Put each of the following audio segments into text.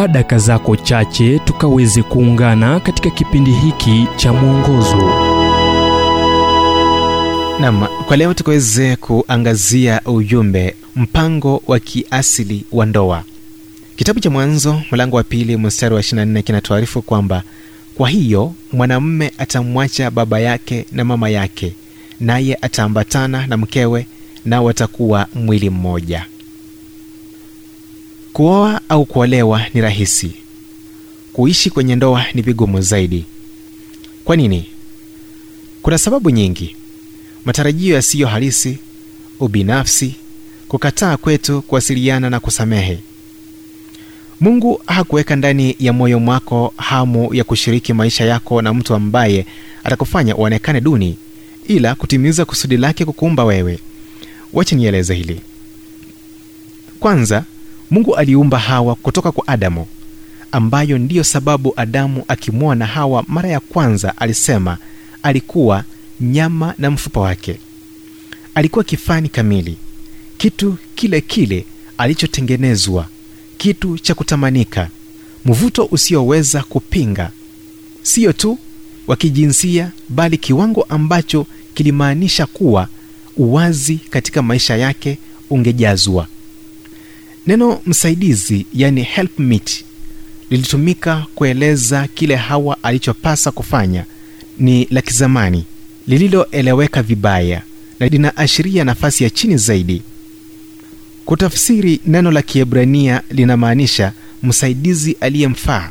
chukua daka zako chache tukaweze kuungana katika kipindi hiki cha mwongozo. Nam kwa leo tukaweze kuangazia ujumbe mpango wa kiasili wa ndoa. Kitabu cha mwanzo mlango wa pili mstari wa 24 kinatuarifu kwamba kwa hiyo mwanamume atamwacha baba yake na mama yake naye ataambatana na mkewe nao watakuwa mwili mmoja kuoa au kuolewa ni rahisi. Kuishi kwenye ndoa ni vigumu zaidi. Kwa nini? Kuna sababu nyingi. Matarajio yasiyo halisi ubinafsi kukataa kwetu kuwasiliana na kusamehe. Mungu hakuweka ndani ya moyo mwako hamu ya kushiriki maisha yako na mtu ambaye atakufanya uonekane duni ila kutimiza kusudi lake kukuumba wewe. Wache nieleze hili. Kwanza mungu aliumba hawa kutoka kwa adamu ambayo ndiyo sababu adamu akimwona hawa mara ya kwanza alisema alikuwa nyama na mfupa wake. Alikuwa kifani kamili kitu kile kile alichotengenezwa kitu cha kutamanika mvuto usioweza kupinga. Siyo tu wa kijinsia bali kiwango ambacho kilimaanisha kuwa uwazi katika maisha yake ungejazwa neno msaidizi yani helpmeet lilitumika kueleza kile hawa alichopasa kufanya. Ni la kizamani lililoeleweka vibaya na linaashiria nafasi ya chini zaidi. Kutafsiri neno la kiebrania linamaanisha msaidizi aliyemfaa.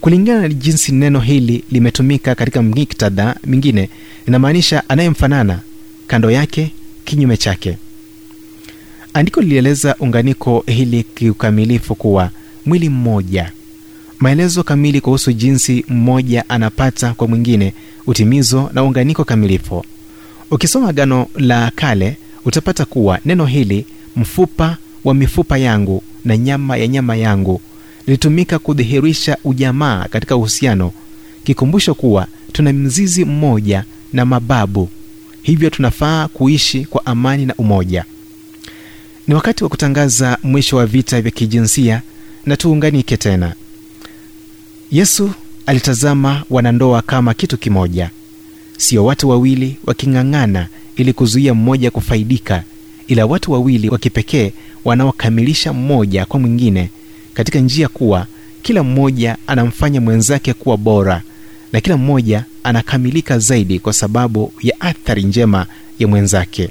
Kulingana na jinsi neno hili limetumika katika miktadha mingine linamaanisha anayemfanana kando yake kinyume chake andiko lilieleza unganiko hili kiukamilifu kuwa mwili mmoja. Maelezo kamili kuhusu jinsi mmoja anapata kwa mwingine utimizo na unganiko kamilifu. Ukisoma gano la kale utapata kuwa neno hili mfupa wa mifupa yangu na nyama ya nyama yangu lilitumika kudhihirisha ujamaa katika uhusiano. Kikumbusho kuwa tuna mzizi mmoja na mababu. Hivyo tunafaa kuishi kwa amani na umoja ni wakati wa kutangaza mwisho wa vita vya kijinsia na tuunganike tena. Yesu alitazama wanandoa kama kitu kimoja. Sio watu wawili waking'ang'ana ili kuzuia mmoja kufaidika ila watu wawili wa kipekee wanaokamilisha mmoja kwa mwingine katika njia kuwa kila mmoja anamfanya mwenzake kuwa bora na kila mmoja anakamilika zaidi kwa sababu ya athari njema ya mwenzake